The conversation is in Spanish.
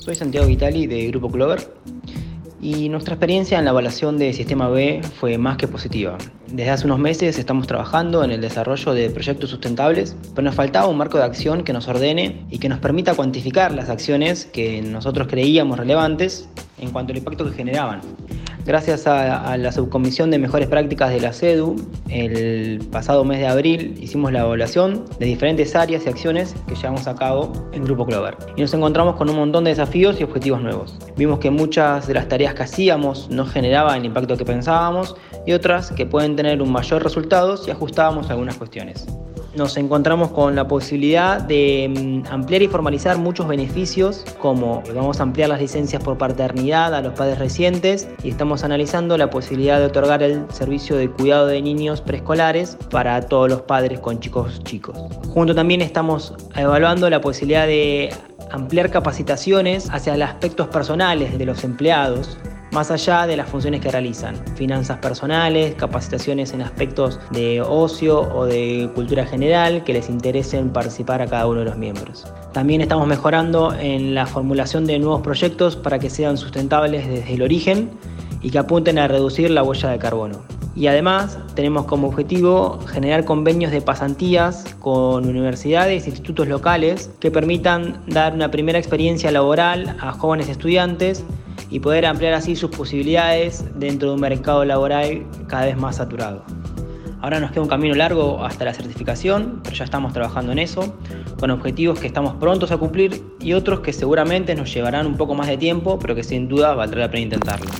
Soy Santiago Vitali de Grupo Clover y nuestra experiencia en la evaluación de Sistema B fue más que positiva. Desde hace unos meses estamos trabajando en el desarrollo de proyectos sustentables, pero nos faltaba un marco de acción que nos ordene y que nos permita cuantificar las acciones que nosotros creíamos relevantes en cuanto al impacto que generaban. Gracias a, la subcomisión de mejores prácticas de la CEDU, el pasado mes de abril hicimos la evaluación de diferentes áreas y acciones que llevamos a cabo en Grupo Clover. Y nos encontramos con un montón de desafíos y objetivos nuevos. Vimos que muchas de las tareas que hacíamos no generaban el impacto que pensábamos y otras que pueden tener un mayor resultado si ajustábamos algunas cuestiones nos encontramos con la posibilidad de mm, ampliar y formalizar muchos beneficios, como vamos a ampliar las licencias por paternidad a los padres recientes y estamos analizando la posibilidad de otorgar el servicio de cuidado de niños preescolares para todos los padres con chicos chicos. Junto también estamos evaluando la posibilidad de ampliar capacitaciones hacia los aspectos personales de los empleados, más allá de las funciones que realizan, finanzas personales, capacitaciones en aspectos de ocio o de cultura general que les interesen participar a cada uno de los miembros. También estamos mejorando en la formulación de nuevos proyectos para que sean sustentables desde el origen y que apunten a reducir la huella de carbono. Y además tenemos como objetivo generar convenios de pasantías con universidades e institutos locales que permitan dar una primera experiencia laboral a jóvenes estudiantes y poder ampliar así sus posibilidades dentro de un mercado laboral cada vez más saturado. Ahora nos queda un camino largo hasta la certificación, pero ya estamos trabajando en eso, con objetivos que estamos prontos a cumplir y otros que seguramente nos llevarán un poco más de tiempo, pero que sin duda valdrá la pena intentarlo.